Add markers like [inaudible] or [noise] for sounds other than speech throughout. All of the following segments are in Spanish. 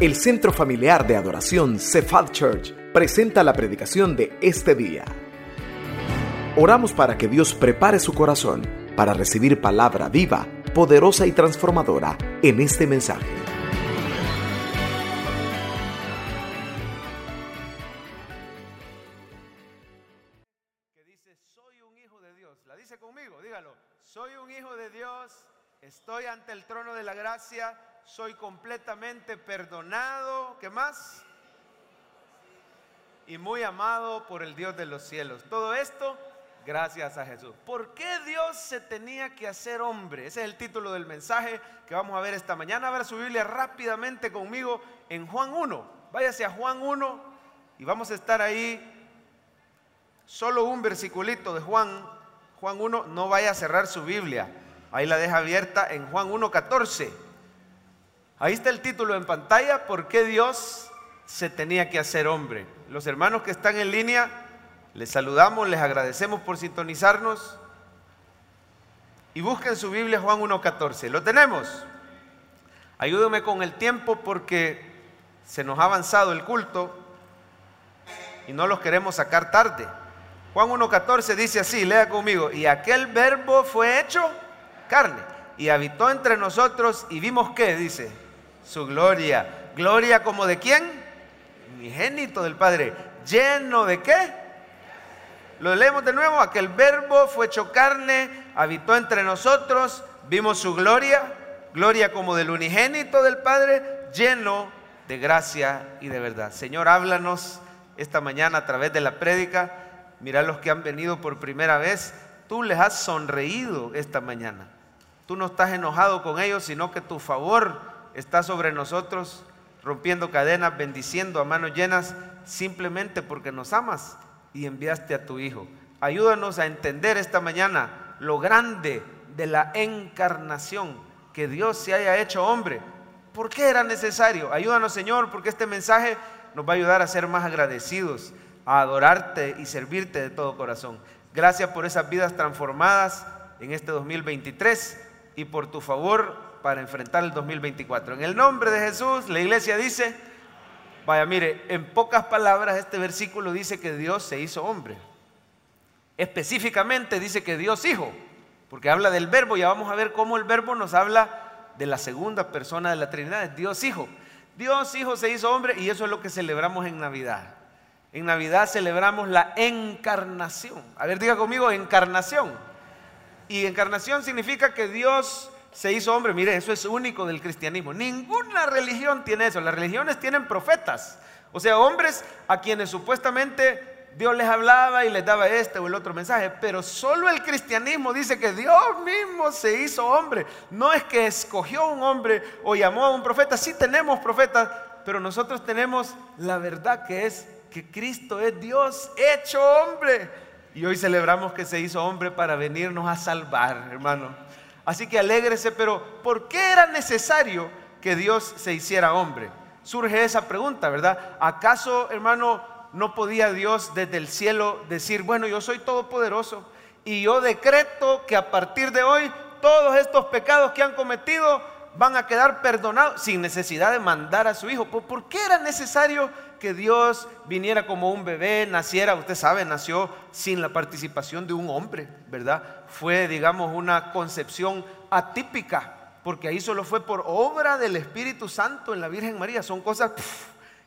El Centro Familiar de Adoración Cephal Church presenta la predicación de este día. Oramos para que Dios prepare su corazón para recibir palabra viva, poderosa y transformadora en este mensaje. que dice, soy un hijo de Dios. La dice conmigo, dígalo. Soy un hijo de Dios, estoy ante el trono de la gracia, soy completamente perdonado. ¿Qué más? Y muy amado por el Dios de los cielos. Todo esto gracias a Jesús. ¿Por qué Dios se tenía que hacer hombre? Ese es el título del mensaje que vamos a ver esta mañana. A ver su Biblia rápidamente conmigo en Juan 1. Váyase a Juan 1 y vamos a estar ahí solo un versiculito de Juan, Juan 1, no vaya a cerrar su Biblia. Ahí la deja abierta en Juan 1.14. Ahí está el título en pantalla, ¿por qué Dios se tenía que hacer hombre? Los hermanos que están en línea, les saludamos, les agradecemos por sintonizarnos. Y busquen su Biblia Juan 1.14. ¿Lo tenemos? Ayúdenme con el tiempo porque se nos ha avanzado el culto y no los queremos sacar tarde. Juan 1.14 dice así, lea conmigo, y aquel verbo fue hecho carne y habitó entre nosotros y vimos qué, dice, su gloria. ¿Gloria como de quién? Unigénito del Padre. ¿Lleno de qué? Lo leemos de nuevo, aquel verbo fue hecho carne, habitó entre nosotros, vimos su gloria, gloria como del unigénito del Padre, lleno de gracia y de verdad. Señor, háblanos esta mañana a través de la prédica Mira los que han venido por primera vez. Tú les has sonreído esta mañana. Tú no estás enojado con ellos, sino que tu favor está sobre nosotros, rompiendo cadenas, bendiciendo a manos llenas, simplemente porque nos amas y enviaste a tu Hijo. Ayúdanos a entender esta mañana lo grande de la encarnación, que Dios se haya hecho hombre. ¿Por qué era necesario? Ayúdanos, Señor, porque este mensaje nos va a ayudar a ser más agradecidos a adorarte y servirte de todo corazón. Gracias por esas vidas transformadas en este 2023 y por tu favor para enfrentar el 2024. En el nombre de Jesús, la iglesia dice, vaya, mire, en pocas palabras este versículo dice que Dios se hizo hombre. Específicamente dice que Dios hijo, porque habla del verbo, ya vamos a ver cómo el verbo nos habla de la segunda persona de la Trinidad, Dios hijo. Dios hijo se hizo hombre y eso es lo que celebramos en Navidad. En Navidad celebramos la encarnación. A ver, diga conmigo, encarnación. Y encarnación significa que Dios se hizo hombre. Mire, eso es único del cristianismo. Ninguna religión tiene eso. Las religiones tienen profetas. O sea, hombres a quienes supuestamente Dios les hablaba y les daba este o el otro mensaje. Pero solo el cristianismo dice que Dios mismo se hizo hombre. No es que escogió un hombre o llamó a un profeta. Sí tenemos profetas, pero nosotros tenemos la verdad que es que Cristo es Dios hecho hombre. Y hoy celebramos que se hizo hombre para venirnos a salvar, hermano. Así que alégrese, pero ¿por qué era necesario que Dios se hiciera hombre? Surge esa pregunta, ¿verdad? ¿Acaso, hermano, no podía Dios desde el cielo decir, bueno, yo soy todopoderoso y yo decreto que a partir de hoy todos estos pecados que han cometido van a quedar perdonados sin necesidad de mandar a su hijo? ¿Por qué era necesario que Dios viniera como un bebé, naciera, usted sabe, nació sin la participación de un hombre, ¿verdad? Fue, digamos, una concepción atípica, porque ahí solo fue por obra del Espíritu Santo en la Virgen María. Son cosas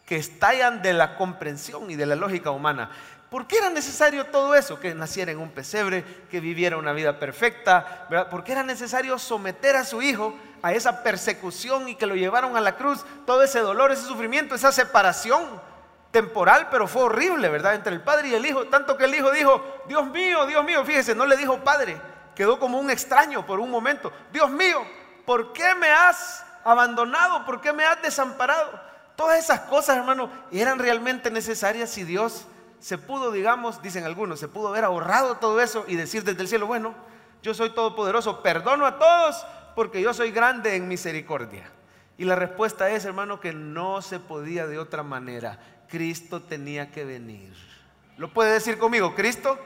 que estallan de la comprensión y de la lógica humana. ¿Por qué era necesario todo eso? Que naciera en un pesebre, que viviera una vida perfecta, ¿verdad? ¿Por qué era necesario someter a su hijo a esa persecución y que lo llevaron a la cruz? Todo ese dolor, ese sufrimiento, esa separación temporal, pero fue horrible, ¿verdad? Entre el padre y el hijo, tanto que el hijo dijo, Dios mío, Dios mío, fíjese, no le dijo padre, quedó como un extraño por un momento. Dios mío, ¿por qué me has abandonado? ¿Por qué me has desamparado? Todas esas cosas, hermano, eran realmente necesarias si Dios se pudo, digamos, dicen algunos, se pudo haber ahorrado todo eso y decir desde el cielo, bueno, yo soy todopoderoso, perdono a todos porque yo soy grande en misericordia. Y la respuesta es, hermano, que no se podía de otra manera. Cristo tenía que venir. ¿Lo puede decir conmigo? Cristo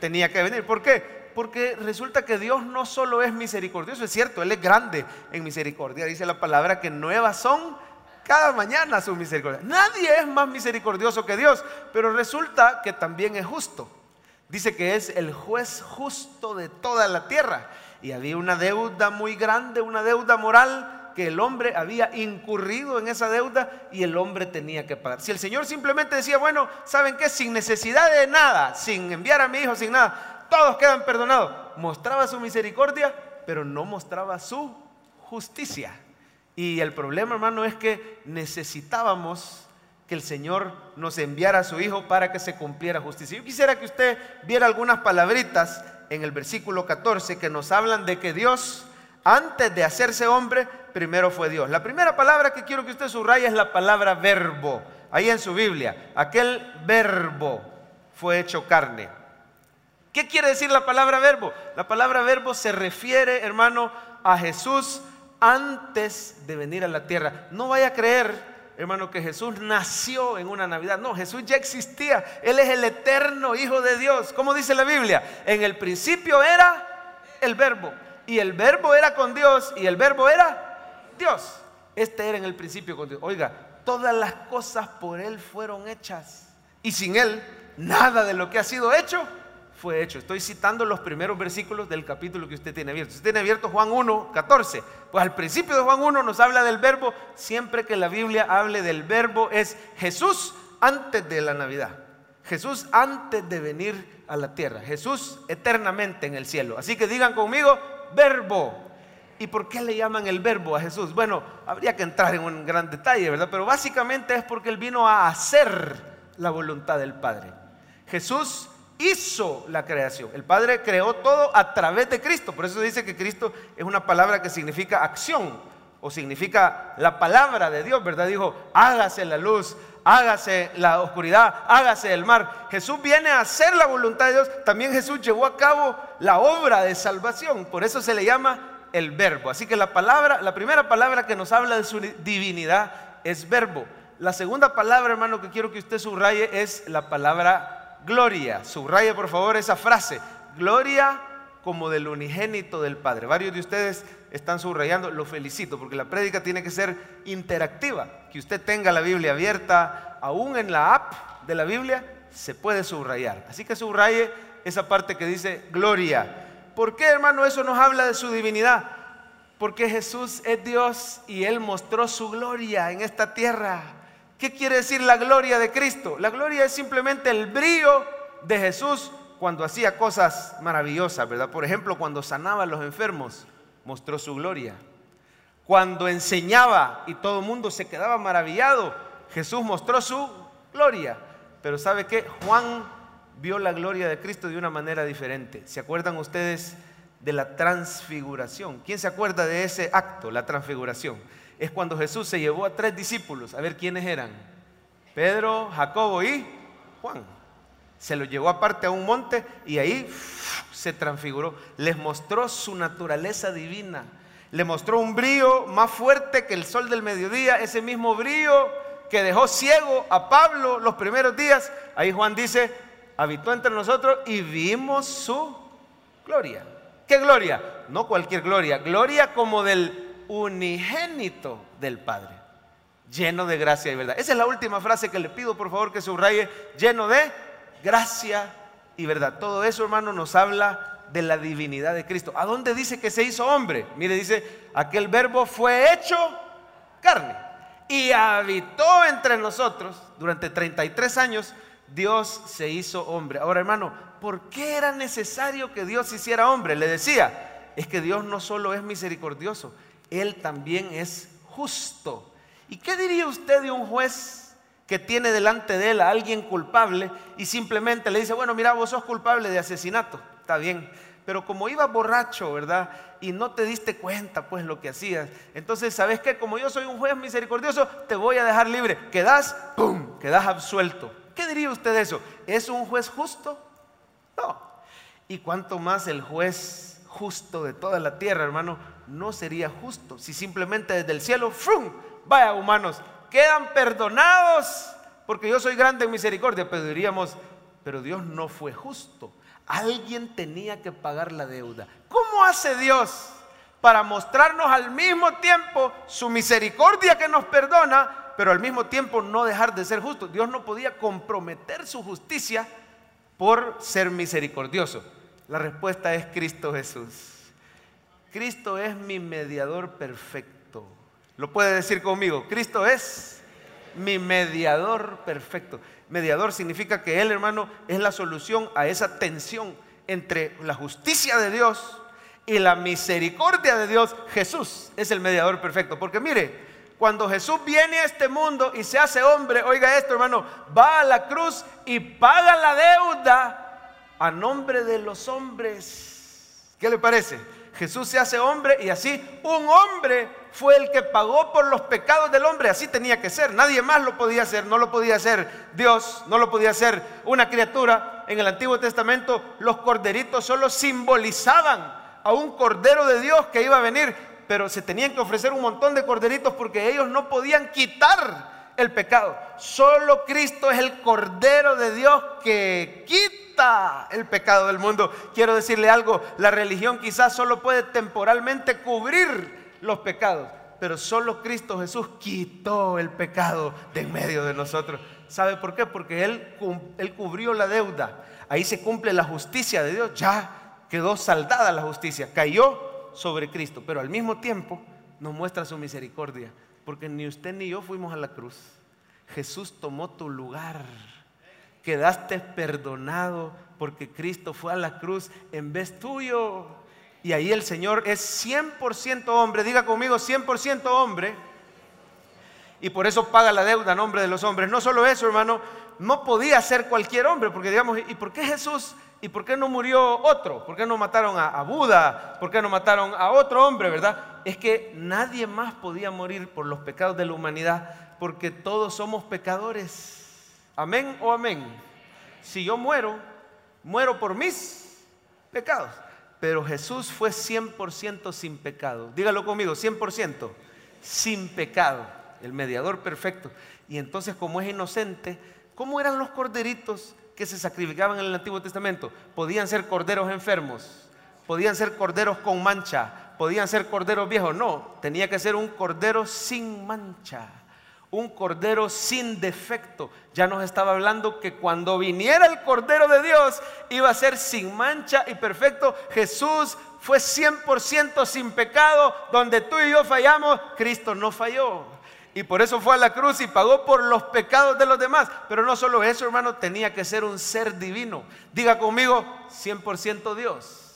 tenía que venir. ¿Por qué? Porque resulta que Dios no solo es misericordioso, es cierto, Él es grande en misericordia. Dice la palabra que nuevas son cada mañana su misericordia. Nadie es más misericordioso que Dios, pero resulta que también es justo. Dice que es el juez justo de toda la tierra. Y había una deuda muy grande, una deuda moral, que el hombre había incurrido en esa deuda y el hombre tenía que pagar. Si el Señor simplemente decía, bueno, ¿saben qué? Sin necesidad de nada, sin enviar a mi hijo, sin nada, todos quedan perdonados. Mostraba su misericordia, pero no mostraba su justicia. Y el problema, hermano, es que necesitábamos que el Señor nos enviara a su Hijo para que se cumpliera justicia. Yo quisiera que usted viera algunas palabritas en el versículo 14 que nos hablan de que Dios, antes de hacerse hombre, primero fue Dios. La primera palabra que quiero que usted subraye es la palabra verbo. Ahí en su Biblia, aquel verbo fue hecho carne. ¿Qué quiere decir la palabra verbo? La palabra verbo se refiere, hermano, a Jesús antes de venir a la tierra. No vaya a creer hermano, que Jesús nació en una Navidad. No, Jesús ya existía. Él es el eterno Hijo de Dios. ¿Cómo dice la Biblia? En el principio era el verbo. Y el verbo era con Dios y el verbo era Dios. Este era en el principio con Dios. Oiga, todas las cosas por Él fueron hechas. Y sin Él, nada de lo que ha sido hecho fue hecho. Estoy citando los primeros versículos del capítulo que usted tiene abierto. Usted tiene abierto Juan 1, 14. Pues al principio de Juan 1 nos habla del verbo. Siempre que la Biblia hable del verbo es Jesús antes de la Navidad. Jesús antes de venir a la tierra. Jesús eternamente en el cielo. Así que digan conmigo, verbo. ¿Y por qué le llaman el verbo a Jesús? Bueno, habría que entrar en un gran detalle, ¿verdad? Pero básicamente es porque Él vino a hacer la voluntad del Padre. Jesús hizo la creación. El Padre creó todo a través de Cristo. Por eso dice que Cristo es una palabra que significa acción o significa la palabra de Dios, ¿verdad? Dijo, hágase la luz, hágase la oscuridad, hágase el mar. Jesús viene a hacer la voluntad de Dios. También Jesús llevó a cabo la obra de salvación. Por eso se le llama el verbo. Así que la palabra, la primera palabra que nos habla de su divinidad es verbo. La segunda palabra, hermano, que quiero que usted subraye es la palabra gloria. Subraya por favor esa frase. Gloria como del unigénito del Padre. Varios de ustedes están subrayando, lo felicito, porque la prédica tiene que ser interactiva. Que usted tenga la Biblia abierta, aún en la app de la Biblia, se puede subrayar. Así que subraye esa parte que dice gloria. ¿Por qué, hermano, eso nos habla de su divinidad? Porque Jesús es Dios y Él mostró su gloria en esta tierra. ¿Qué quiere decir la gloria de Cristo? La gloria es simplemente el brillo de Jesús cuando hacía cosas maravillosas, ¿verdad? Por ejemplo, cuando sanaba a los enfermos, mostró su gloria. Cuando enseñaba y todo el mundo se quedaba maravillado, Jesús mostró su gloria. Pero ¿sabe qué? Juan vio la gloria de Cristo de una manera diferente. ¿Se acuerdan ustedes de la transfiguración? ¿Quién se acuerda de ese acto, la transfiguración? Es cuando Jesús se llevó a tres discípulos, a ver quiénes eran. Pedro, Jacobo y Juan. Se los llevó aparte a un monte y ahí se transfiguró. Les mostró su naturaleza divina. Le mostró un brillo más fuerte que el sol del mediodía, ese mismo brillo que dejó ciego a Pablo los primeros días. Ahí Juan dice, habitó entre nosotros y vimos su gloria. ¿Qué gloria? No cualquier gloria, gloria como del unigénito del Padre, lleno de gracia y verdad. Esa es la última frase que le pido, por favor, que subraye, lleno de gracia y verdad. Todo eso, hermano, nos habla de la divinidad de Cristo. ¿A dónde dice que se hizo hombre? Mire, dice, aquel verbo fue hecho carne y habitó entre nosotros durante 33 años. Dios se hizo hombre. Ahora, hermano, ¿por qué era necesario que Dios hiciera hombre? Le decía, es que Dios no solo es misericordioso, él también es justo. ¿Y qué diría usted de un juez que tiene delante de él a alguien culpable y simplemente le dice, bueno, mira, vos sos culpable de asesinato, está bien, pero como ibas borracho, ¿verdad? Y no te diste cuenta, pues, lo que hacías. Entonces, ¿sabes qué? Como yo soy un juez misericordioso, te voy a dejar libre. Quedas, ¡pum!, quedas absuelto. ¿Qué diría usted de eso? ¿Es un juez justo? No. ¿Y cuánto más el juez justo de toda la tierra, hermano, no sería justo si simplemente desde el cielo, ¡frum! Vaya humanos, quedan perdonados porque yo soy grande en misericordia, pero diríamos, pero Dios no fue justo. Alguien tenía que pagar la deuda. ¿Cómo hace Dios para mostrarnos al mismo tiempo su misericordia que nos perdona, pero al mismo tiempo no dejar de ser justo. Dios no podía comprometer su justicia por ser misericordioso. La respuesta es Cristo Jesús. Cristo es mi mediador perfecto. Lo puede decir conmigo, Cristo es mi mediador perfecto. Mediador significa que Él, hermano, es la solución a esa tensión entre la justicia de Dios y la misericordia de Dios. Jesús es el mediador perfecto. Porque mire, cuando Jesús viene a este mundo y se hace hombre, oiga esto, hermano, va a la cruz y paga la deuda a nombre de los hombres. ¿Qué le parece? Jesús se hace hombre y así un hombre fue el que pagó por los pecados del hombre. Así tenía que ser. Nadie más lo podía hacer. No lo podía hacer Dios, no lo podía hacer una criatura. En el Antiguo Testamento los corderitos solo simbolizaban a un cordero de Dios que iba a venir. Pero se tenían que ofrecer un montón de corderitos porque ellos no podían quitar el pecado. Solo Cristo es el Cordero de Dios que quita el pecado del mundo. Quiero decirle algo, la religión quizás solo puede temporalmente cubrir los pecados, pero solo Cristo Jesús quitó el pecado de en medio de nosotros. ¿Sabe por qué? Porque Él, él cubrió la deuda. Ahí se cumple la justicia de Dios. Ya quedó saldada la justicia. Cayó sobre Cristo, pero al mismo tiempo nos muestra su misericordia porque ni usted ni yo fuimos a la cruz. Jesús tomó tu lugar. Quedaste perdonado porque Cristo fue a la cruz en vez tuyo. Y ahí el Señor es 100% hombre. Diga conmigo, 100% hombre. Y por eso paga la deuda a nombre de los hombres. No solo eso, hermano, no podía ser cualquier hombre, porque digamos, ¿y por qué Jesús ¿Y por qué no murió otro? ¿Por qué no mataron a, Buda? ¿Por qué no mataron a otro hombre, verdad? Es que nadie más podía morir por los pecados de la humanidad porque todos somos pecadores. Amén o amén. Si yo muero, muero por mis pecados. Pero Jesús fue 100% sin pecado. Dígalo conmigo, 100% sin pecado. El mediador perfecto. Y entonces como es inocente, ¿cómo eran los corderitos? que se sacrificaban en el Antiguo Testamento podían ser corderos enfermos, podían ser corderos con mancha, podían ser corderos viejos. No, tenía que ser un cordero sin mancha, un cordero sin defecto. Ya nos estaba hablando que cuando viniera el cordero de Dios iba a ser sin mancha y perfecto. Jesús fue 100% sin pecado, donde tú y yo fallamos, Cristo no falló. Y por eso fue a la cruz y pagó por los pecados de los demás. Pero no solo eso, hermano, tenía que ser un ser divino. Diga conmigo, 100% Dios.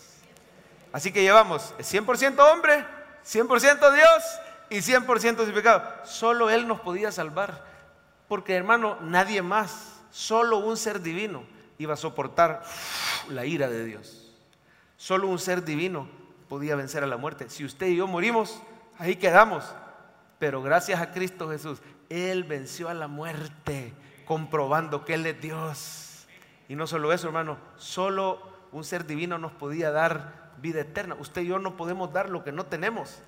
Así que llevamos 100% hombre, 100% Dios y 100% sin pecado. Solo Él nos podía salvar. Porque hermano, nadie más, solo un ser divino iba a soportar la ira de Dios. Solo un ser divino podía vencer a la muerte. Si usted y yo morimos, ahí quedamos. Pero gracias a Cristo Jesús, Él venció a la muerte, comprobando que Él es Dios. Y no solo eso, hermano, solo un ser divino nos podía dar vida eterna. Usted y yo no podemos dar lo que no tenemos,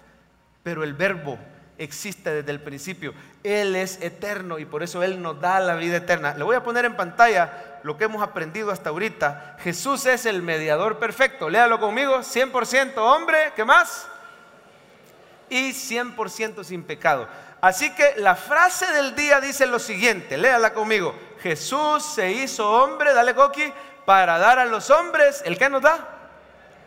pero el verbo existe desde el principio. Él es eterno y por eso Él nos da la vida eterna. Le voy a poner en pantalla lo que hemos aprendido hasta ahorita. Jesús es el mediador perfecto. Léalo conmigo, 100% hombre, ¿qué más? y 100% sin pecado. Así que la frase del día dice lo siguiente, léala conmigo. Jesús se hizo hombre, dale coqui, para dar a los hombres, ¿el que nos da?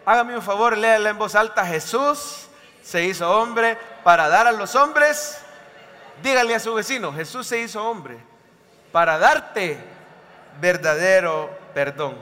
Hágame un favor, léala en voz alta. Jesús se hizo hombre para dar a los hombres. Dígale a su vecino, Jesús se hizo hombre para darte verdadero perdón.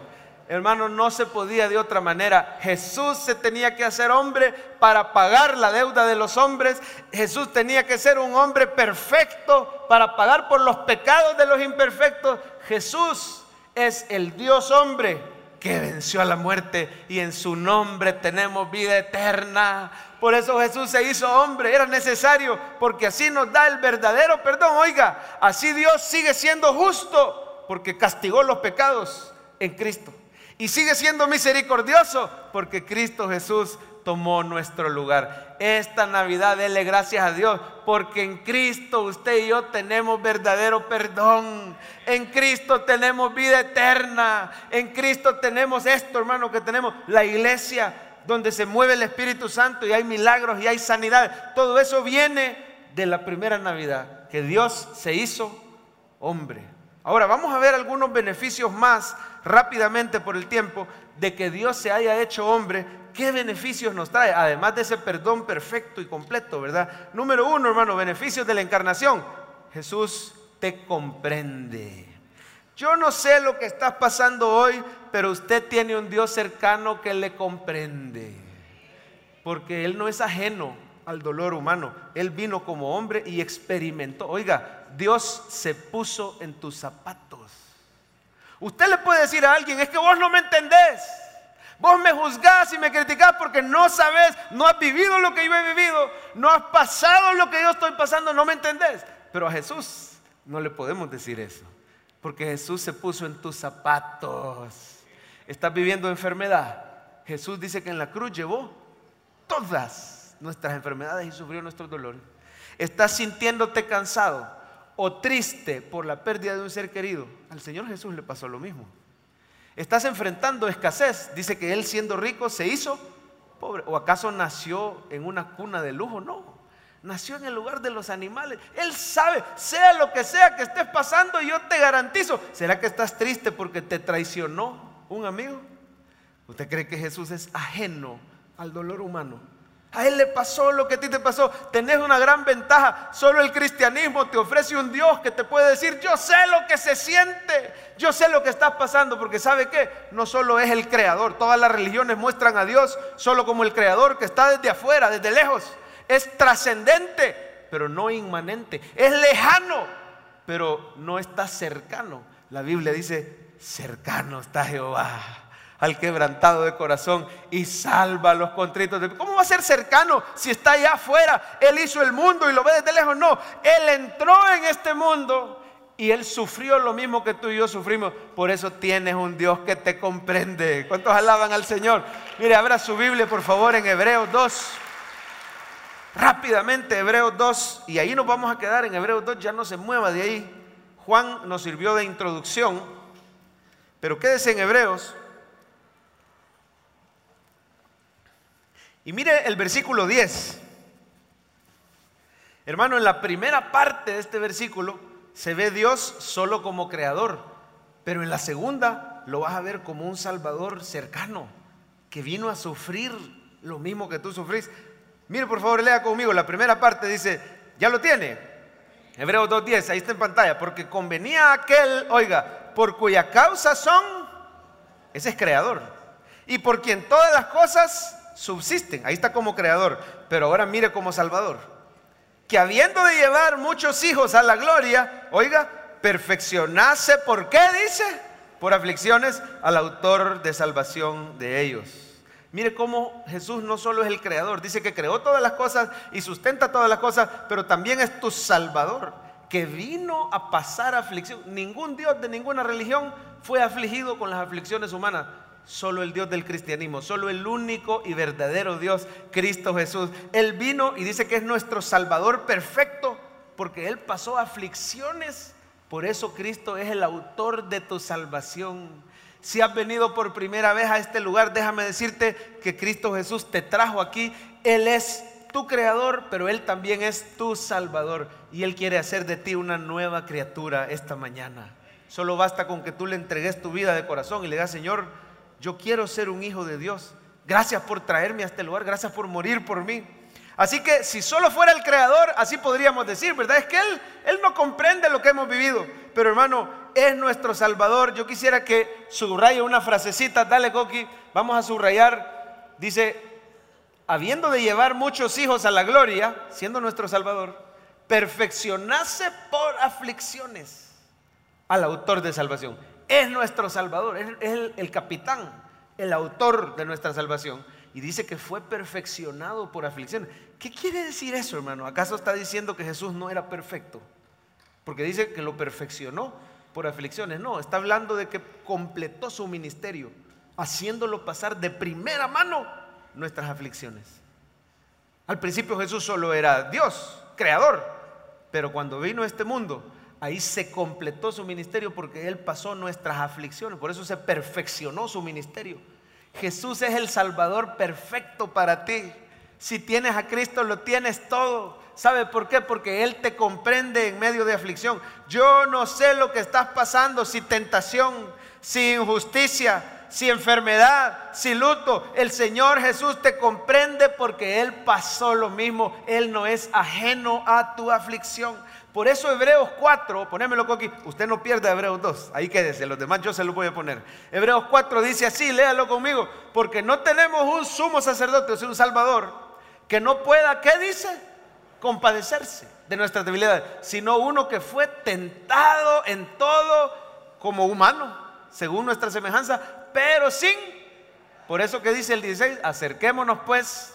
Hermano, no se podía de otra manera. Jesús se tenía que hacer hombre para pagar la deuda de los hombres. Jesús tenía que ser un hombre perfecto para pagar por los pecados de los imperfectos. Jesús es el Dios hombre que venció a la muerte y en su nombre tenemos vida eterna. Por eso Jesús se hizo hombre, era necesario, porque así nos da el verdadero perdón. Oiga, así Dios sigue siendo justo, porque castigó los pecados en Cristo. Y sigue siendo misericordioso porque Cristo Jesús tomó nuestro lugar. Esta Navidad dele gracias a Dios porque en Cristo usted y yo tenemos verdadero perdón. En Cristo tenemos vida eterna. En Cristo tenemos esto, hermano, que tenemos la iglesia donde se mueve el Espíritu Santo y hay milagros y hay sanidad. Todo eso viene de la primera Navidad, que Dios se hizo hombre. Ahora vamos a ver algunos beneficios más rápidamente por el tiempo de que Dios se haya hecho hombre. ¿Qué beneficios nos trae? Además de ese perdón perfecto y completo, ¿verdad? Número uno, hermano, beneficios de la encarnación. Jesús te comprende. Yo no sé lo que estás pasando hoy, pero usted tiene un Dios cercano que le comprende. Porque Él no es ajeno al dolor humano. Él vino como hombre y experimentó. Oiga, Dios se puso en tus zapatos. Usted le puede decir a alguien, es que vos no me entendés. Vos me juzgás y me criticás porque no sabes, no has vivido lo que yo he vivido, no has pasado lo que yo estoy pasando, no me entendés. Pero a Jesús no le podemos decir eso, porque Jesús se puso en tus zapatos. Estás viviendo enfermedad. Jesús dice que en la cruz llevó todas nuestras enfermedades y sufrió nuestros dolores. Estás sintiéndote cansado o triste por la pérdida de un ser querido. Al Señor Jesús le pasó lo mismo. Estás enfrentando escasez. Dice que Él siendo rico se hizo pobre. ¿O acaso nació en una cuna de lujo? No nació en el lugar de los animales. Él sabe, sea lo que sea que estés pasando, yo te garantizo. ¿Será que estás triste porque te traicionó un amigo? ¿Usted cree que Jesús es ajeno al dolor humano? A Él le pasó lo que a ti te pasó. Tenés una gran ventaja. Solo el cristianismo te ofrece un Dios que te puede decir, yo sé lo que se siente, yo sé lo que estás pasando, porque sabe que no solo es el creador. Todas las religiones muestran a Dios solo como el creador que está desde afuera, desde lejos es trascendente, pero no inmanente. Es lejano, pero no está cercano. La Biblia dice, cercano está Jehová al quebrantado de corazón y salva a los contritos. ¿Cómo va a ser cercano si está allá afuera? Él hizo el mundo y lo ve desde lejos. No, Él entró en este mundo y Él sufrió lo mismo que tú y yo sufrimos. Por eso tienes un Dios que te comprende. ¿Cuántos alaban al Señor? Mire, abra su Biblia por favor en Hebreos 2. Rápidamente, Hebreos 2, y ahí nos vamos a quedar en Hebreos 2, ya no se mueva de ahí. Juan nos sirvió de introducción, pero quédese en Hebreos. Y mire el versículo 10. Hermano, en la primera parte de este versículo se ve Dios solo como creador, pero en la segunda lo vas a ver como un Salvador cercano, que vino a sufrir lo mismo que tú sufrís. Mire, por favor, lea conmigo. La primera parte dice, ¿ya lo tiene? Hebreos 2.10, ahí está en pantalla. Porque convenía aquel, oiga, por cuya causa son, ese es creador. Y por quien todas las cosas subsisten. Ahí está como creador. Pero ahora mire como salvador. Que habiendo de llevar muchos hijos a la gloria, oiga, perfeccionase, ¿por qué dice? Por aflicciones al autor de salvación de ellos. Mire cómo Jesús no solo es el creador, dice que creó todas las cosas y sustenta todas las cosas, pero también es tu salvador, que vino a pasar aflicción. Ningún Dios de ninguna religión fue afligido con las aflicciones humanas. Solo el Dios del cristianismo, solo el único y verdadero Dios, Cristo Jesús. Él vino y dice que es nuestro Salvador perfecto porque Él pasó aflicciones. Por eso Cristo es el autor de tu salvación. Si has venido por primera vez a este lugar, déjame decirte que Cristo Jesús te trajo aquí. Él es tu creador, pero Él también es tu salvador. Y Él quiere hacer de ti una nueva criatura esta mañana. Solo basta con que tú le entregues tu vida de corazón y le digas, Señor, yo quiero ser un hijo de Dios. Gracias por traerme a este lugar, gracias por morir por mí. Así que si solo fuera el creador, así podríamos decir, ¿verdad? Es que Él, Él no comprende lo que hemos vivido. Pero hermano, es nuestro Salvador. Yo quisiera que subraye una frasecita, dale Coqui, vamos a subrayar. Dice, habiendo de llevar muchos hijos a la gloria, siendo nuestro Salvador, perfeccionase por aflicciones al autor de salvación. Es nuestro Salvador, es, el, el capitán, el autor de nuestra salvación. Y dice que fue perfeccionado por aflicciones. ¿Qué quiere decir eso, hermano? ¿Acaso está diciendo que Jesús no era perfecto? Porque dice que lo perfeccionó por aflicciones. No, está hablando de que completó su ministerio, haciéndolo pasar de primera mano nuestras aflicciones. Al principio Jesús solo era Dios, creador, pero cuando vino a este mundo, ahí se completó su ministerio porque Él pasó nuestras aflicciones, por eso se perfeccionó su ministerio. Jesús es el Salvador perfecto para ti. Si tienes a Cristo, lo tienes todo. ¿Sabe por qué? Porque Él te comprende en medio de aflicción. Yo no sé lo que estás pasando, si tentación, si injusticia, si enfermedad, si luto. El Señor Jesús te comprende porque Él pasó lo mismo. Él no es ajeno a tu aflicción. Por eso Hebreos 4, ponémelo aquí, usted no pierda Hebreos 2, ahí quédese, los demás yo se los voy a poner. Hebreos 4 dice así, léalo conmigo, porque no tenemos un sumo sacerdote, o sea, un salvador, que no pueda, ¿qué dice? Compadecerse de nuestras debilidades, sino uno que fue tentado en todo como humano, según nuestra semejanza, pero sin, por eso que dice el 16, acerquémonos pues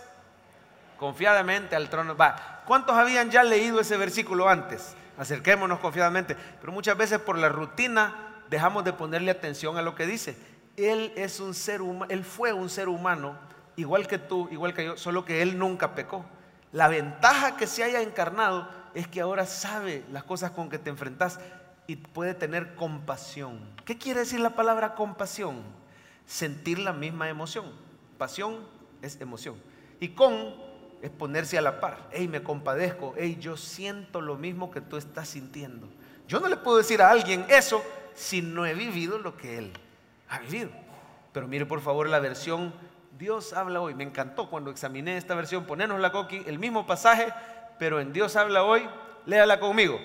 confiadamente al trono. Va, ¿cuántos habían ya leído ese versículo antes? Acerquémonos confiadamente, pero muchas veces por la rutina dejamos de ponerle atención a lo que dice. Él es un ser humano, él fue un ser humano igual que tú, igual que yo, solo que él nunca pecó. La ventaja que se haya encarnado es que ahora sabe las cosas con que te enfrentas y puede tener compasión. ¿Qué quiere decir la palabra compasión? Sentir la misma emoción. Pasión es emoción. Y con es ponerse a la par. Hey, me compadezco. Hey, yo siento lo mismo que tú estás sintiendo. Yo no le puedo decir a alguien eso si no he vivido lo que él ha vivido. Pero mire por favor la versión Dios habla hoy. Me encantó cuando examiné esta versión. Ponernos la coqui, el mismo pasaje, pero en Dios habla hoy. Léala conmigo.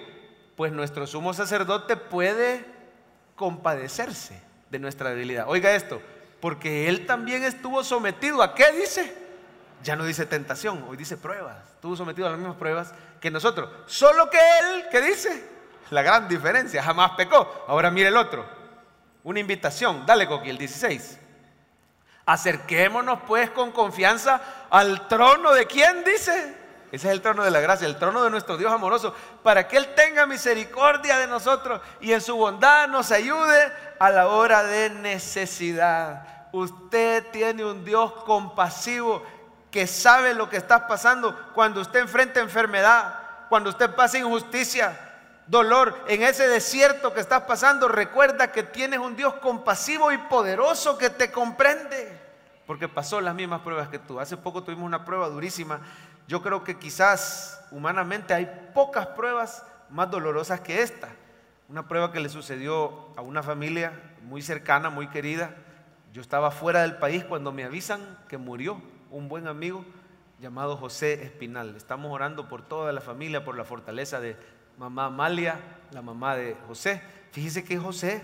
Pues nuestro sumo sacerdote puede compadecerse de nuestra debilidad. Oiga esto, porque él también estuvo sometido a qué dice? Ya no dice tentación, hoy dice pruebas. Estuvo sometido a las mismas pruebas que nosotros. Solo que él, ¿qué dice? La gran diferencia, jamás pecó. Ahora mire el otro. Una invitación, dale Coqui, el 16. Acerquémonos pues con confianza al trono de quién dice. Ese es el trono de la gracia, el trono de nuestro Dios amoroso, para que Él tenga misericordia de nosotros y en su bondad nos ayude a la hora de necesidad. Usted tiene un Dios compasivo que sabe lo que está pasando cuando usted enfrenta enfermedad, cuando usted pasa injusticia, dolor, en ese desierto que estás pasando, recuerda que tienes un Dios compasivo y poderoso que te comprende, porque pasó las mismas pruebas que tú. Hace poco tuvimos una prueba durísima. Yo creo que quizás humanamente hay pocas pruebas más dolorosas que esta. Una prueba que le sucedió a una familia muy cercana, muy querida. Yo estaba fuera del país cuando me avisan que murió un buen amigo llamado José Espinal. Estamos orando por toda la familia, por la fortaleza de mamá Amalia, la mamá de José. Fíjese que José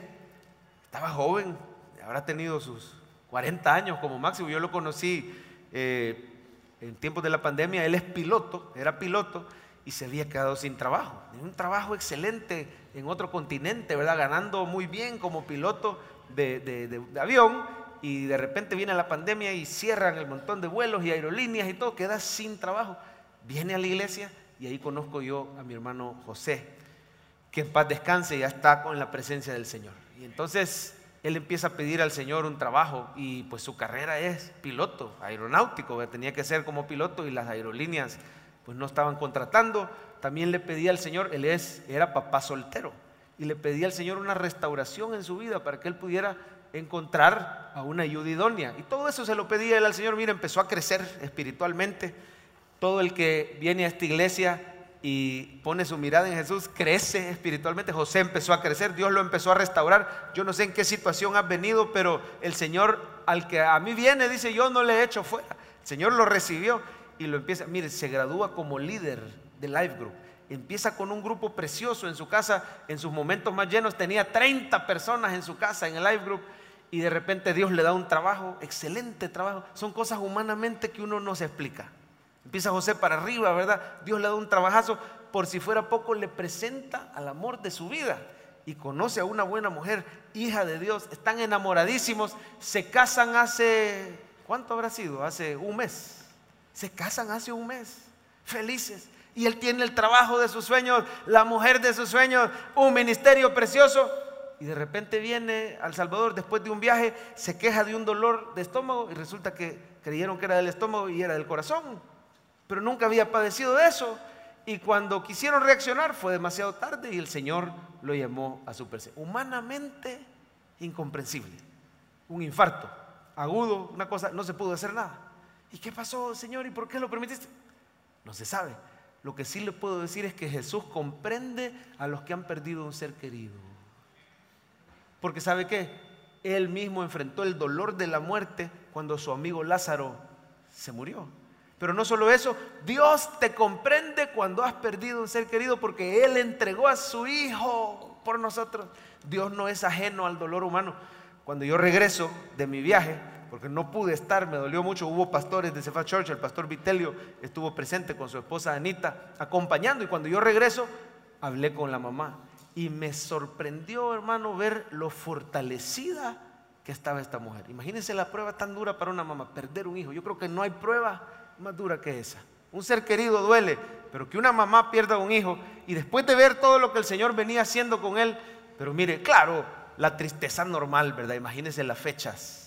estaba joven, habrá tenido sus 40 años como máximo. Yo lo conocí eh, en tiempos de la pandemia. Él es piloto, era piloto y se había quedado sin trabajo. un trabajo excelente en otro continente, ¿verdad? Ganando muy bien como piloto de avión y de repente viene la pandemia y cierran el montón de vuelos y aerolíneas y todo, queda sin trabajo. Viene a la iglesia y ahí conozco yo a mi hermano José, que en paz descanse, ya está con la presencia del Señor. Y entonces él empieza a pedir al Señor un trabajo y pues su carrera es piloto aeronáutico, tenía que ser como piloto y las aerolíneas pues no estaban contratando. También le pedía al Señor, él es, era papá soltero, y le pedía al Señor una restauración en su vida para que él pudiera encontrar a una ayuda idónea. Y todo eso se lo pedía él al Señor. Mira, empezó a crecer espiritualmente. Todo el que viene a esta iglesia y pone su mirada en Jesús crece espiritualmente. José empezó a crecer, Dios lo empezó a restaurar. Yo no sé en qué situación has venido, pero el Señor al que a mí viene dice, yo no le he hecho fuera. El Señor lo recibió y lo empieza, mire, se gradúa como líder de Life Group empieza con un grupo precioso en su casa, en sus momentos más llenos tenía 30 personas en su casa, en el Life Group, y de repente Dios le da un trabajo, excelente trabajo. Son cosas humanamente que uno no se explica. Empieza José para arriba, ¿verdad? Dios le da un trabajazo, por si fuera poco le presenta al amor de su vida y conoce a una buena mujer, hija de Dios, están enamoradísimos, se casan hace, ¿cuánto habrá sido? Hace un mes. Se casan hace un mes, felices. Y él tiene el trabajo de sus sueños, la mujer de sus sueños, un ministerio precioso y de repente viene al Salvador después de un viaje, se queja de un dolor de estómago y resulta que creyeron que era del estómago y era del corazón, pero nunca había padecido de eso. Y cuando quisieron reaccionar fue demasiado tarde y el Señor lo llamó a su presencia. Humanamente incomprensible, un infarto, agudo, una cosa, no se pudo hacer nada. ¿Y qué pasó, Señor? ¿Y por qué lo permitiste? No se sabe. Lo que sí le puedo decir es que Jesús comprende a los que han perdido un ser querido. Porque ¿sabe qué? Él mismo enfrentó el dolor de la muerte cuando su amigo Lázaro se murió. Pero no solo eso, Dios te comprende cuando has perdido un ser querido porque Él entregó a su Hijo por nosotros. Dios no es ajeno al dolor humano. Cuando yo regreso de mi viaje, porque no pude estar, me dolió mucho. Hubo pastores de Cephal Church, el pastor Vitelio estuvo presente con su esposa Anita, acompañando. Y cuando yo regreso, hablé con la mamá. Y me sorprendió, hermano, ver lo fortalecida que estaba esta mujer. Imagínense la prueba tan dura para una mamá, perder un hijo. Yo creo que no hay prueba más dura que esa. Un ser querido duele, pero que una mamá pierda un hijo y después de ver todo lo que el Señor venía haciendo con él, pero mire, claro, la tristeza normal, ¿verdad? Imagínense las fechas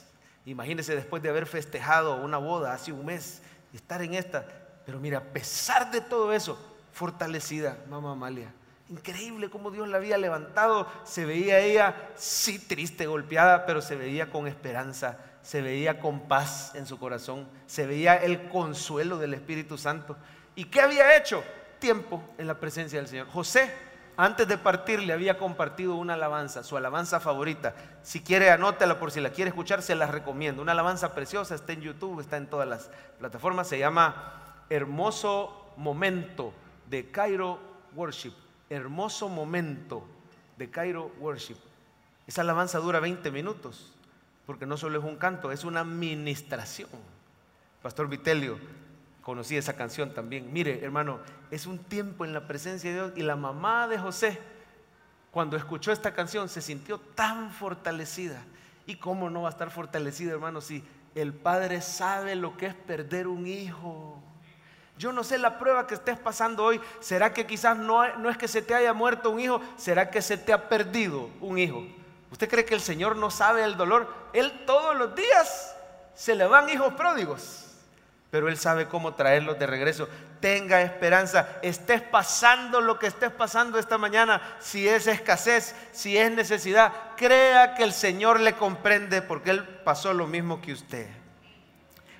Imagínese después de haber festejado una boda hace un mes estar en esta. Pero mira, a pesar de todo eso, fortalecida, mamá Amalia. Increíble cómo Dios la había levantado. Se veía ella, sí, triste, golpeada, pero se veía con esperanza, se veía con paz en su corazón, se veía el consuelo del Espíritu Santo. ¿Y qué había hecho? Tiempo en la presencia del Señor. José antes de partir le había compartido una alabanza, su alabanza favorita. Si quiere, anótela por si la quiere escuchar, se la recomiendo. Una alabanza preciosa, está en YouTube, está en todas las plataformas. Se llama Hermoso Momento de Cairo Worship. Hermoso Momento de Cairo Worship. Esa alabanza dura 20 minutos, porque no solo es un canto, es una administración. Pastor Vitelio conocí esa canción también. Mire, hermano, es un tiempo en la presencia de Dios y la mamá de José, cuando escuchó esta canción, se sintió tan fortalecida. ¿Y cómo no va a estar fortalecida, hermano, si el padre sabe lo que es perder un hijo? Yo no sé la prueba que estés pasando hoy. ¿Será que quizás no, es que se te haya muerto un hijo? ¿Será que se te ha perdido un hijo? ¿Usted cree que el Señor no sabe el dolor? Él todos los días se le van hijos pródigos pero Él sabe cómo traerlos de regreso. Tenga esperanza, estés pasando lo que estés pasando esta mañana, si es escasez, si es necesidad, crea que el Señor le comprende porque Él pasó lo mismo que usted.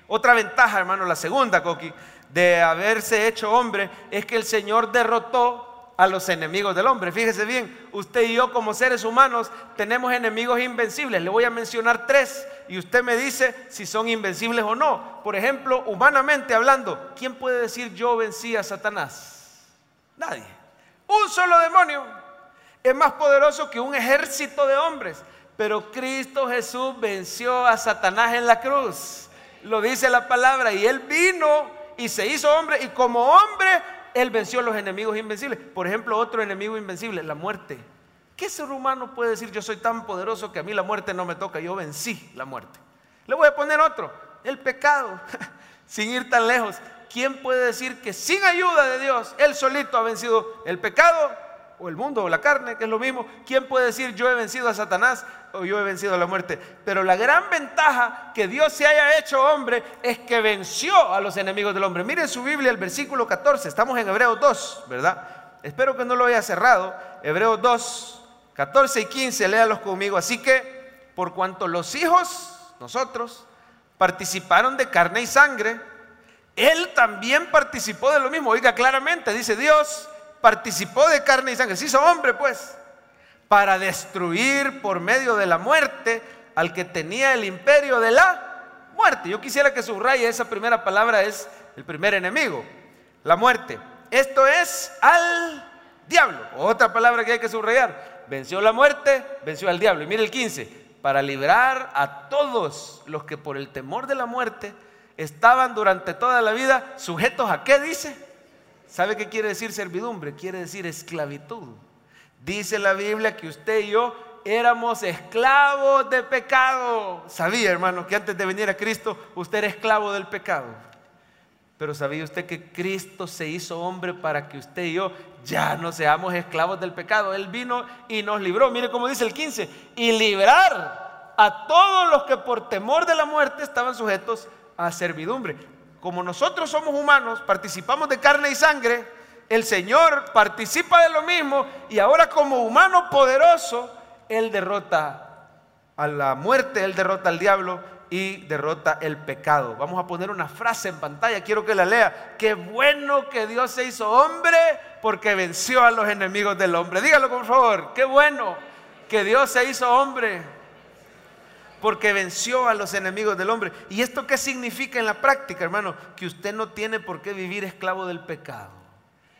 Otra ventaja, hermano, la segunda, Coqui, de haberse hecho hombre, es que el Señor derrotó a los enemigos del hombre. Fíjese bien, usted y yo como seres humanos tenemos enemigos invencibles. Le voy a mencionar tres y usted me dice si son invencibles o no. Por ejemplo, humanamente hablando, ¿quién puede decir yo vencí a Satanás? Nadie. Un solo demonio es más poderoso que un ejército de hombres. Pero Cristo Jesús venció a Satanás en la cruz. Lo dice la palabra. Y él vino y se hizo hombre. Y como hombre él venció a los enemigos invencibles. Por ejemplo, otro enemigo invencible, la muerte. ¿Qué ser humano puede decir yo soy tan poderoso que a mí la muerte no me toca? Yo vencí la muerte. Le voy a poner otro, el pecado. [laughs] sin ir tan lejos, ¿quién puede decir que sin ayuda de Dios, Él solito ha vencido el pecado? o el mundo o la carne, que es lo mismo. ¿Quién puede decir yo he vencido a Satanás yo he vencido la muerte? Pero la gran ventaja que Dios se haya hecho hombre es que venció a los enemigos del hombre. Miren su Biblia, el versículo 14, estamos en Hebreos 2, ¿verdad? Espero que no lo haya cerrado. Hebreos 2, 14 y 15, léalos conmigo. Así que, por cuanto los hijos, nosotros, participaron de carne y sangre, Él también participó de lo mismo. Oiga claramente, dice Dios participó de carne y sangre, se hizo hombre pues, para destruir por medio de la muerte al que tenía el imperio de la muerte. Yo quisiera que subraye esa primera palabra, es el primer enemigo, la muerte. Esto es al diablo. Otra palabra que hay que subrayar. Venció la muerte, venció al diablo. Y mire el 15, para librar a todos los que por el temor de la muerte estaban durante toda la vida sujetos a qué dice? ¿Sabe qué quiere decir servidumbre? Quiere decir esclavitud. Dice la Biblia que usted y yo éramos esclavos de pecado. Sabía, hermano, que antes de venir a Cristo usted era esclavo del pecado. Pero sabía usted que Cristo se hizo hombre para que usted y yo ya no seamos esclavos del pecado. Él vino y nos libró. Mire cómo dice el 15. Y librar a todos los que por temor de la muerte estaban sujetos a servidumbre como nosotros somos humanos, participamos de carne y sangre, el Señor participa de lo mismo y ahora como humano poderoso, Él derrota a la muerte, Él derrota al diablo y derrota el pecado. Vamos a poner una frase en pantalla, quiero que la lea. Qué bueno que Dios se hizo hombre porque venció a los enemigos del hombre. Dígalo por favor, qué bueno que Dios se hizo hombre porque venció a los enemigos del hombre. ¿Y esto qué significa en la práctica, hermano? Que usted no tiene por qué vivir esclavo del pecado.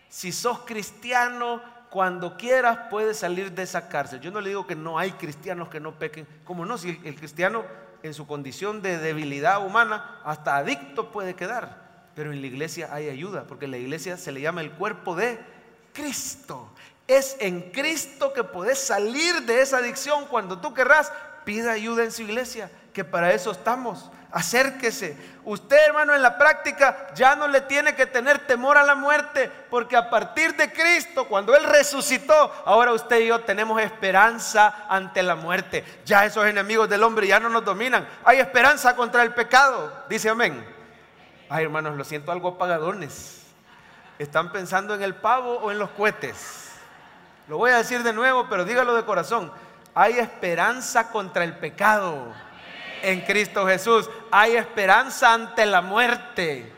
Si sos cristiano, cuando quieras puedes salir de esa cárcel. Yo no le digo que no hay cristianos que no pequen. ¿Cómo no? Si el, cristiano en su condición de debilidad humana hasta adicto puede quedar. Pero en la iglesia hay ayuda, porque en la iglesia se le llama el cuerpo de Cristo. Es en Cristo que puedes salir de esa adicción cuando tú querrás. Pida ayuda en su iglesia, que para eso estamos acérquese. Usted, hermano, en la práctica ya no le tiene que tener temor a la muerte, porque a partir de Cristo, cuando Él resucitó, ahora usted y yo tenemos esperanza ante la muerte. Ya esos enemigos del hombre ya no nos dominan. Hay esperanza contra el pecado. Dice amén. Ay, hermanos, lo siento algo apagadones. ¿Están pensando en el pavo o en los cohetes? Lo voy a decir de nuevo, pero dígalo de corazón. Hay esperanza contra el pecado en Cristo Jesús. Hay esperanza ante la muerte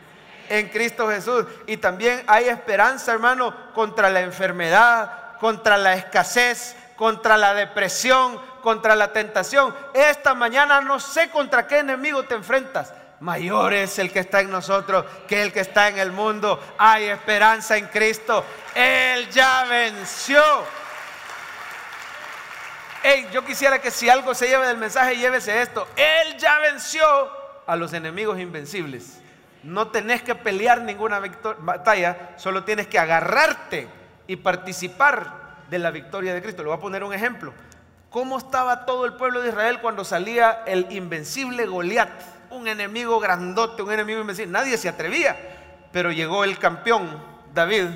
en Cristo Jesús. Y también hay esperanza, hermano, contra la enfermedad, contra la escasez, contra la depresión, contra la tentación. Esta mañana no sé contra qué enemigo te enfrentas. Mayor es el que está en nosotros que el que está en el mundo. Hay esperanza en Cristo. Él ya venció yo quisiera que si algo se lleve del mensaje, llévese esto. Él ya venció a los enemigos invencibles. No tenés que pelear ninguna batalla, solo tienes que agarrarte y participar de la victoria de Cristo. Le voy a poner un ejemplo. ¿Cómo estaba todo el pueblo de Israel cuando salía el invencible Goliat? Un enemigo grandote, un enemigo invencible. Nadie se atrevía, pero llegó el campeón David.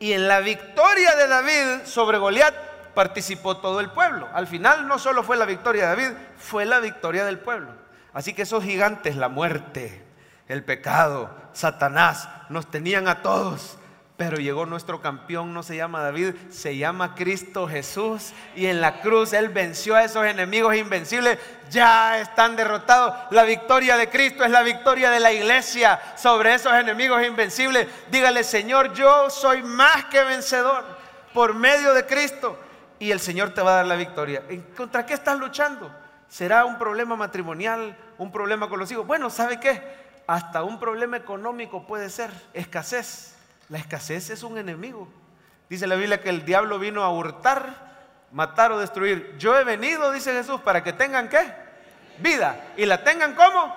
Y en la victoria de David sobre Goliat participó todo el pueblo. Al final no solo fue la victoria de David, fue la victoria del pueblo. Así que esos gigantes, la muerte, el pecado, Satanás, nos tenían a todos. Pero llegó nuestro campeón, no se llama David, se llama Cristo Jesús. Y en la cruz Él venció a esos enemigos invencibles. Ya están derrotados. La victoria de Cristo es la victoria de la iglesia sobre esos enemigos invencibles. Dígale, Señor, yo soy más que vencedor por medio de Cristo y el Señor te va a dar la victoria. ¿Contra qué estás luchando? ¿Será un problema matrimonial? ¿Un problema con los hijos? Bueno, ¿sabe qué? Hasta un problema económico puede ser. Escasez. La escasez es un enemigo. Dice la Biblia que el diablo vino a hurtar, matar o destruir. Yo he venido, dice Jesús, para que tengan qué? Vida. ¿Y la tengan cómo?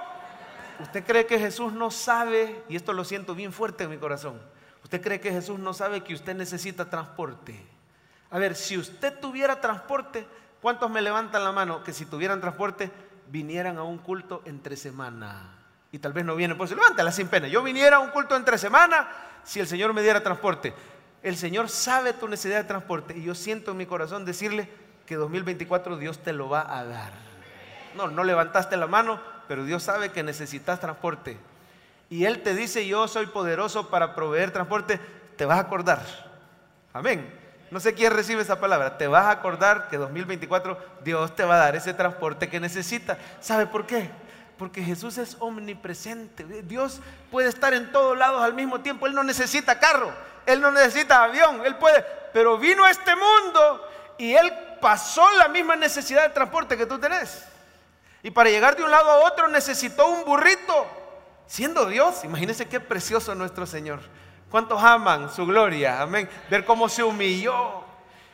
¿Usted cree que Jesús no sabe, y esto lo siento bien fuerte en mi corazón, ¿usted cree que Jesús no sabe que usted necesita transporte? A ver, si usted tuviera transporte, ¿cuántos me levantan la mano que si tuvieran transporte vinieran a un culto entre semana? Y tal vez no vienen, pues levántala sin pena. Yo viniera a un culto entre semana si el Señor me diera transporte. El Señor sabe tu necesidad de transporte y yo siento en mi corazón decirle que 2024 Dios te lo va a dar. No, no levantaste la mano, pero Dios sabe que necesitas transporte. Y Él te dice, yo soy poderoso para proveer transporte, te vas a acordar. Amén. No sé quién recibe esa palabra. Te vas a acordar que 2024 Dios te va a dar ese transporte que necesitas. ¿Sabe por qué? Porque Jesús es omnipresente. Dios puede estar en todos lados al mismo tiempo. Él no necesita carro. Él no necesita avión. Él puede. Pero vino a este mundo y Él pasó la misma necesidad de transporte que tú tenés. Y para llegar de un lado a otro necesitó un burrito. Siendo Dios, imagínense qué precioso nuestro Señor. ¿Cuántos aman su gloria? Amén. Ver cómo se humilló.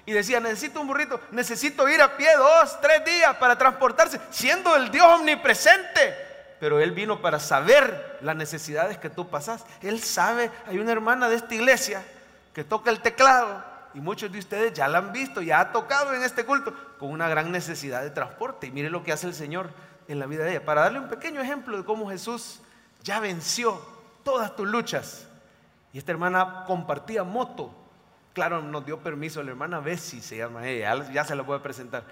Y decía, necesito un burrito, necesito ir a pie dos, tres días para transportarse, siendo el Dios omnipresente. Pero Él vino para saber las necesidades que tú pasas. Él sabe, hay una hermana de esta iglesia que toca el teclado y muchos de ustedes ya la han visto, ya ha tocado en este culto con una gran necesidad de transporte. Y mire lo que hace el Señor en la vida de ella. Para darle un pequeño ejemplo de cómo Jesús ya venció todas tus luchas y esta hermana compartía moto. Claro, nos dio permiso, la hermana Bessie se llama ella, ya se la voy a presentar.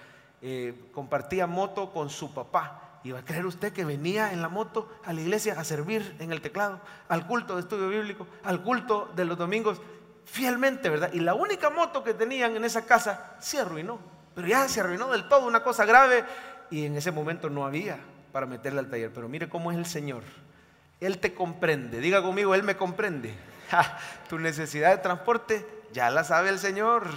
Eh, compartía moto con su papá. ¿Y va a creer usted que venía en la moto a la iglesia a servir en el teclado, al culto de estudio bíblico, al culto de los domingos, fielmente, ¿verdad? Y la única moto que tenían en esa casa se arruinó. Pero ya se arruinó del todo, una cosa grave. Y en ese momento no había para meterla al taller. Pero mire cómo es el Señor. Él te comprende. Diga conmigo, Él me comprende. [laughs] tu necesidad de transporte ya la sabe el Señor.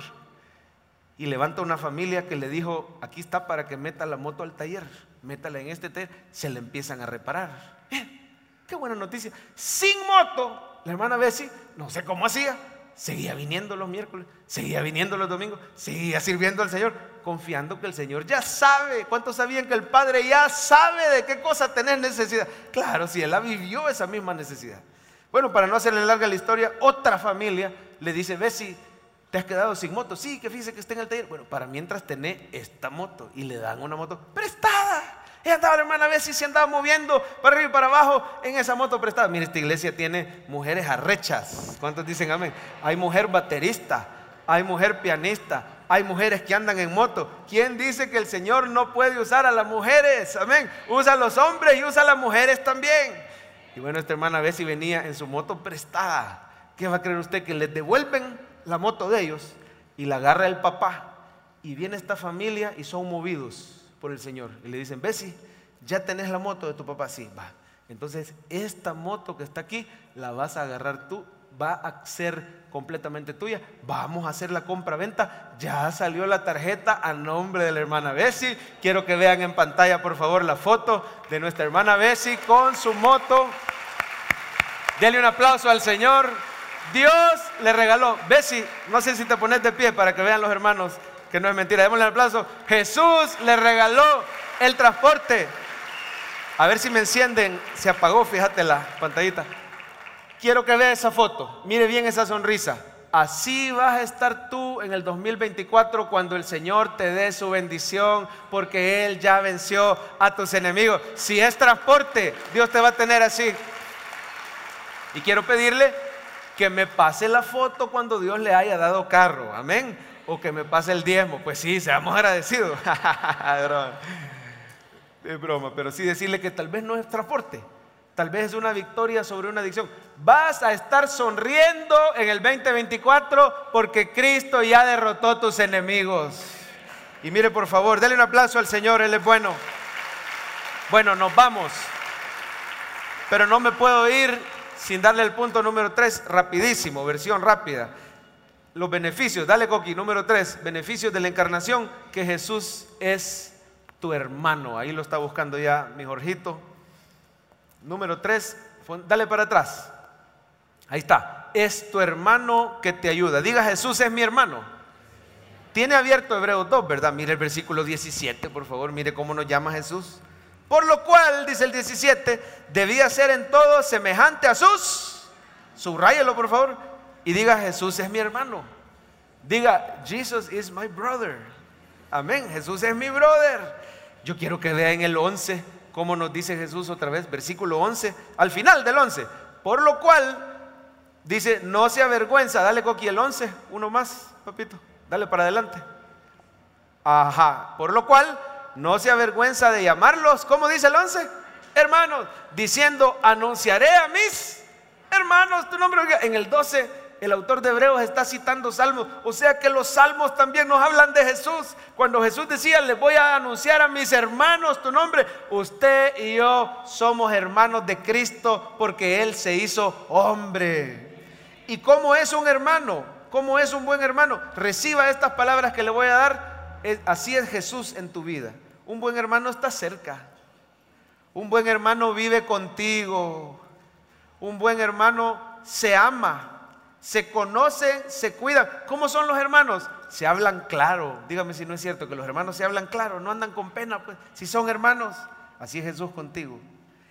Y levanta una familia que le dijo, aquí está para que meta la moto al taller. Métala en este taller. Se le empiezan a reparar. Eh, qué buena noticia. Sin moto, la hermana Bessie, no sé cómo hacía, seguía viniendo los miércoles, seguía viniendo los domingos, seguía sirviendo al Señor, confiando que el Señor ya sabe. ¿Cuántos sabían que el Padre ya sabe de qué cosa tener necesidad? Claro, si Él la vivió esa misma necesidad. Bueno, para no hacerle larga la historia, otra familia le dice, Bessie, ¿te has quedado sin moto? Sí, que fíjese que está en el taller. Bueno, para mientras tenés esta moto y le dan una moto prestada. Ella andaba, hermana, a ver si se andaba moviendo para arriba y para abajo en esa moto prestada. Mire, esta iglesia tiene mujeres arrechas. ¿Cuántos dicen amén? Hay mujer baterista, hay mujer pianista, hay mujeres que andan en moto. ¿Quién dice que el Señor no puede usar a las mujeres? Amén. Usa a los hombres y usa a las mujeres también. Y bueno, esta hermana a si venía en su moto prestada. ¿Qué va a creer usted? Que les devuelven la moto de ellos y la agarra el papá. Y viene esta familia y son movidos por el Señor. Y le dicen, Bessie, ya tenés la moto de tu papá. Sí, va. Entonces, esta moto que está aquí, la vas a agarrar tú, va a ser completamente tuya. Vamos a hacer la compra-venta. Ya salió la tarjeta a nombre de la hermana Bessie. Quiero que vean en pantalla, por favor, la foto de nuestra hermana Bessie con su moto. Dele un aplauso al Señor. Dios le regaló. Bessie, no sé si te pones de pie para que vean los hermanos que no es mentira. Démosle un aplauso. Jesús le regaló el transporte. A ver si me encienden. Se apagó, fíjate la pantallita. Quiero que vea esa foto. Mire bien esa sonrisa. Así vas a estar tú en el 2024 cuando el Señor te dé su bendición porque Él ya venció a tus enemigos. Si es transporte, Dios te va a tener así. Y quiero pedirle que me pase la foto cuando Dios le haya dado carro. Amén o que me pase el diezmo. Pues sí, seamos agradecidos. [laughs] es broma, pero sí decirle que tal vez no es transporte. Tal vez es una victoria sobre una adicción. Vas a estar sonriendo en el 2024 porque Cristo ya derrotó tus enemigos. Y mire, por favor, dale un aplauso al Señor, Él es bueno. Bueno, nos vamos. Pero no me puedo ir sin darle el punto número 3, rapidísimo, versión rápida los beneficios, dale Coqui, número tres, beneficios de la encarnación, que Jesús es tu hermano. Ahí lo está buscando ya mi Jorgito. Número tres, dale para atrás. Ahí está. Es tu hermano que te ayuda. Diga Jesús es mi hermano. Tiene abierto Hebreos 2, ¿verdad? Mire el versículo 17, por favor. Mire cómo nos llama Jesús. Por lo cual, dice el 17, debía ser en todo semejante a sus. Subráyelo, por favor y diga Jesús es mi hermano. Diga Jesus is my brother. Amén. Jesús es mi brother. Yo quiero que vea en el 11 cómo nos dice Jesús otra vez, versículo 11, al final del 11. Por lo cual dice, no se avergüenza. Dale coqui el 11, uno más, papito. Dale para adelante. Ajá. Por lo cual no se avergüenza de llamarlos, ¿cómo dice el 11? Hermanos, diciendo, anunciaré a mis hermanos tu nombre. En el 12 el autor de Hebreos está citando salmos. O sea que los salmos también nos hablan de Jesús. Cuando Jesús decía, les voy a anunciar a mis hermanos tu nombre. Usted y yo somos hermanos de Cristo porque Él se hizo hombre. ¿Y cómo es un hermano? ¿Cómo es un buen hermano? Reciba estas palabras que le voy a dar. Así es Jesús en tu vida. Un buen hermano está cerca. Un buen hermano vive contigo. Un buen hermano se ama se conocen, se cuidan. ¿Cómo son los hermanos? Se hablan claro. Dígame si no es cierto que los hermanos se hablan claro, no andan con pena. Pues. Si son hermanos, así es Jesús contigo.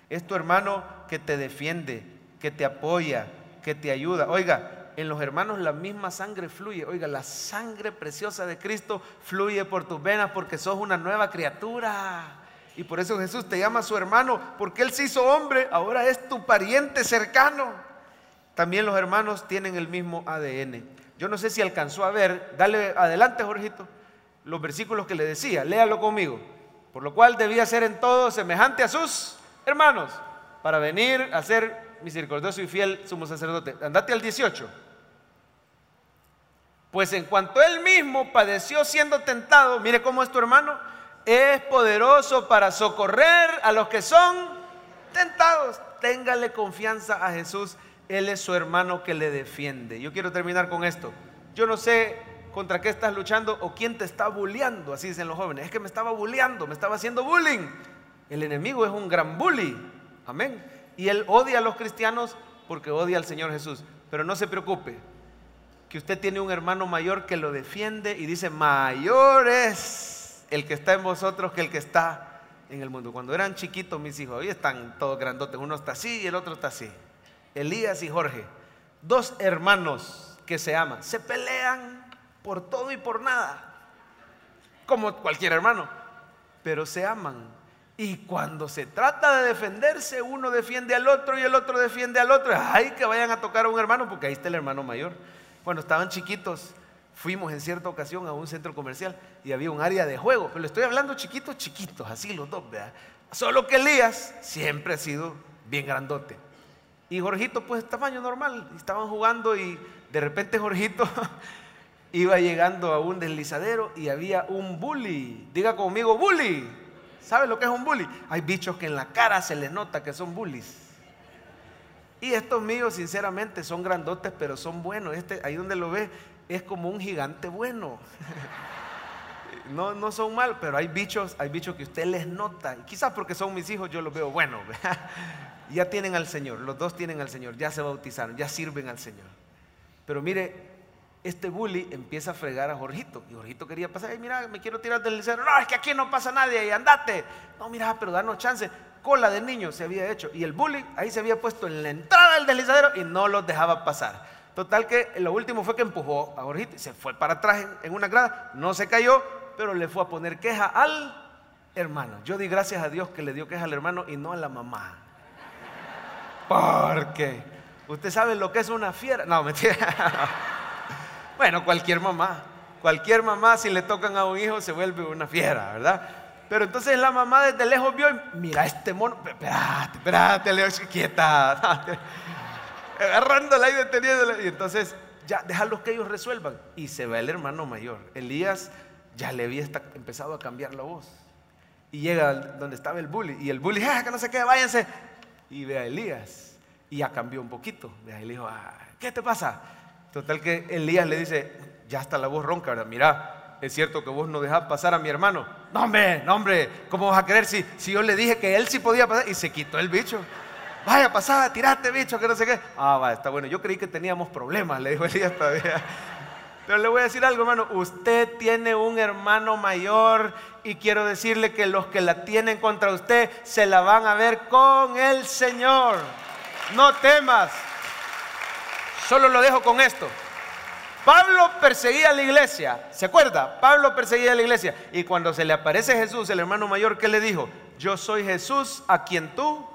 Es tu hermano que te defiende, que te apoya, que te ayuda. Oiga, en los hermanos la misma sangre fluye. Oiga, la sangre preciosa de Cristo fluye por tus venas porque sos una nueva criatura. Y por eso Jesús te llama su hermano, porque Él se hizo hombre, ahora es tu pariente cercano. También los hermanos tienen el mismo ADN. Yo no sé si alcanzó a ver, dale adelante Jorgito, los versículos que le decía, léalo conmigo. Por lo cual debía ser en todo semejante a sus hermanos, para venir a ser misericordioso y fiel sumo sacerdote. Andate al 18. Pues en cuanto él mismo padeció siendo tentado, mire cómo es tu hermano, es poderoso para socorrer a los que son tentados. Téngale confianza a Jesús. Él es su hermano que le defiende. Yo quiero terminar con esto. Yo no sé contra qué estás luchando o quién te está bulleando, así dicen los jóvenes. Es que me estaba bulleando, me estaba haciendo bullying. El enemigo es un gran bully. Amén. Y él odia a los cristianos porque odia al Señor Jesús. Pero no se preocupe, que usted tiene un hermano mayor que lo defiende y dice, mayor es el que está en vosotros que el que está en el mundo. Cuando eran chiquitos mis hijos, hoy están todos grandotes, uno está así y el otro está así. Elías y Jorge, dos hermanos que se aman, se pelean por todo y por nada, como cualquier hermano, pero se aman. Y cuando se trata de defenderse, uno defiende al otro y el otro defiende al otro. Ay, que vayan a tocar a un hermano, porque ahí está el hermano mayor. Cuando estaban chiquitos, fuimos en cierta ocasión a un centro comercial y había un área de juego. Pero le estoy hablando chiquitos, chiquitos, así los dos, ¿verdad? Solo que Elías siempre ha sido bien grandote. Y Jorgito, pues tamaño normal. Estaban jugando y de repente Jorgito [laughs] iba llegando a un deslizadero y había un bully. Diga conmigo, bully. ¿Sabe lo que es un bully? Hay bichos que en la cara se les nota que son bullies. Y estos míos, sinceramente, son grandotes, pero son buenos. Este, ahí donde lo ve, es como un gigante bueno. [laughs] No, no son malos, pero hay bichos, hay bichos que usted les nota. quizás porque son mis hijos, yo los veo buenos. Ya tienen al Señor, los dos tienen al Señor, ya se bautizaron, ya sirven al Señor. Pero mire, este bully empieza a fregar a Jorgito. Y Jorgito quería pasar, Ay, mira, me quiero tirar del liceo. No, es que aquí no pasa nadie, y andate. No, mira, pero danos chance. Cola de niño se había hecho. Y el bully ahí se había puesto en la entrada del deslizadero y no los dejaba pasar. Total que lo último fue que empujó a Jorgito y se fue para atrás en, una grada. No se cayó, pero le fue a poner queja al hermano. Yo di gracias a Dios que le dio queja al hermano y no a la mamá. Porque usted sabe lo que es una fiera. No, mentira. [laughs] Bueno, cualquier mamá, cualquier mamá si le tocan a un hijo se vuelve una fiera, ¿verdad? Pero entonces la mamá desde lejos vio y mira este mono, espérate, espérate, Leo, quieta, [laughs] agarrándola y deteniéndola. Y entonces ya, déjalos que ellos resuelvan. Y se va el hermano mayor. Elías ya le había empezado a cambiar la voz. Y llega donde estaba el bully. Y el bully, ah, que no se qué, váyanse. Y ve a Elías. Y ya cambió un poquito. Él dijo, ah, ¿qué te pasa? Total que Elías le dice, ya está la voz ronca, ¿verdad? Mira, es cierto que vos no dejás pasar a mi hermano. No, hombre, no, hombre, ¿cómo vas a creer si, si yo le dije que él sí podía pasar? Y se quitó el bicho. Vaya, pasá, tirate, bicho, que no sé qué. Ah, va, está bueno. Yo creí que teníamos problemas, le dijo Elías todavía. Pero le voy a decir algo, hermano. Usted tiene un hermano mayor y quiero decirle que los que la tienen contra usted se la van a ver con el Señor. No temas. Solo lo dejo con esto. Pablo perseguía a la iglesia, ¿se acuerda? Pablo perseguía a la iglesia y cuando se le aparece Jesús, el hermano mayor, ¿qué le dijo? Yo soy Jesús a quien tú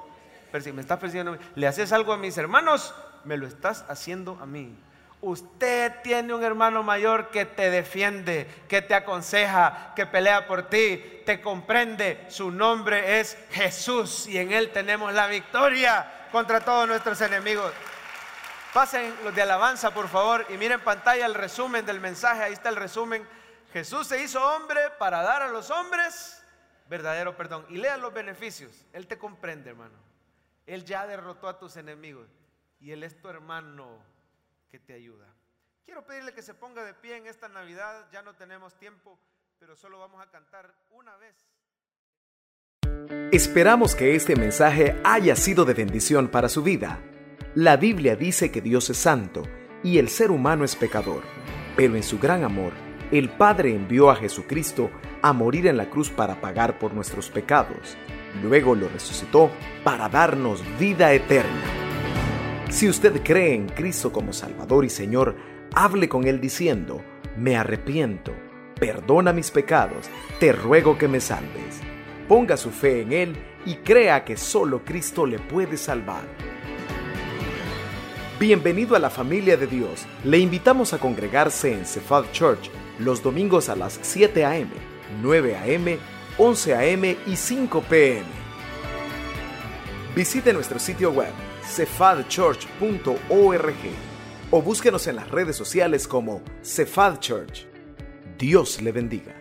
me estás persiguiendo. Le haces algo a mis hermanos, me lo estás haciendo a mí. Usted tiene un hermano mayor que te defiende, que te aconseja, que pelea por ti, te comprende. Su nombre es Jesús y en Él tenemos la victoria contra todos nuestros enemigos. Pasen los de alabanza, por favor, y miren en pantalla el resumen del mensaje. Ahí está el resumen. Jesús se hizo hombre para dar a los hombres verdadero perdón. Y lean los beneficios. Él te comprende, hermano. Él ya derrotó a tus enemigos. Y Él es tu hermano que te ayuda. Quiero pedirle que se ponga de pie en esta Navidad. Ya no tenemos tiempo, pero solo vamos a cantar una vez. Esperamos que este mensaje haya sido de bendición para su vida. La Biblia dice que Dios es santo y el ser humano es pecador, pero en su gran amor, el Padre envió a Jesucristo a morir en la cruz para pagar por nuestros pecados. Luego lo resucitó para darnos vida eterna. Si usted cree en Cristo como Salvador y Señor, hable con Él diciendo, me arrepiento, perdona mis pecados, te ruego que me salves. Ponga su fe en Él y crea que solo Cristo le puede salvar. Bienvenido a la familia de Dios. Le invitamos a congregarse en Cephal Church los domingos a las 7 a.m., 9 a.m., 11 a.m. y 5 p.m. Visite nuestro sitio web cephadchurch.org o búsquenos en las redes sociales como Cephal Church. Dios le bendiga.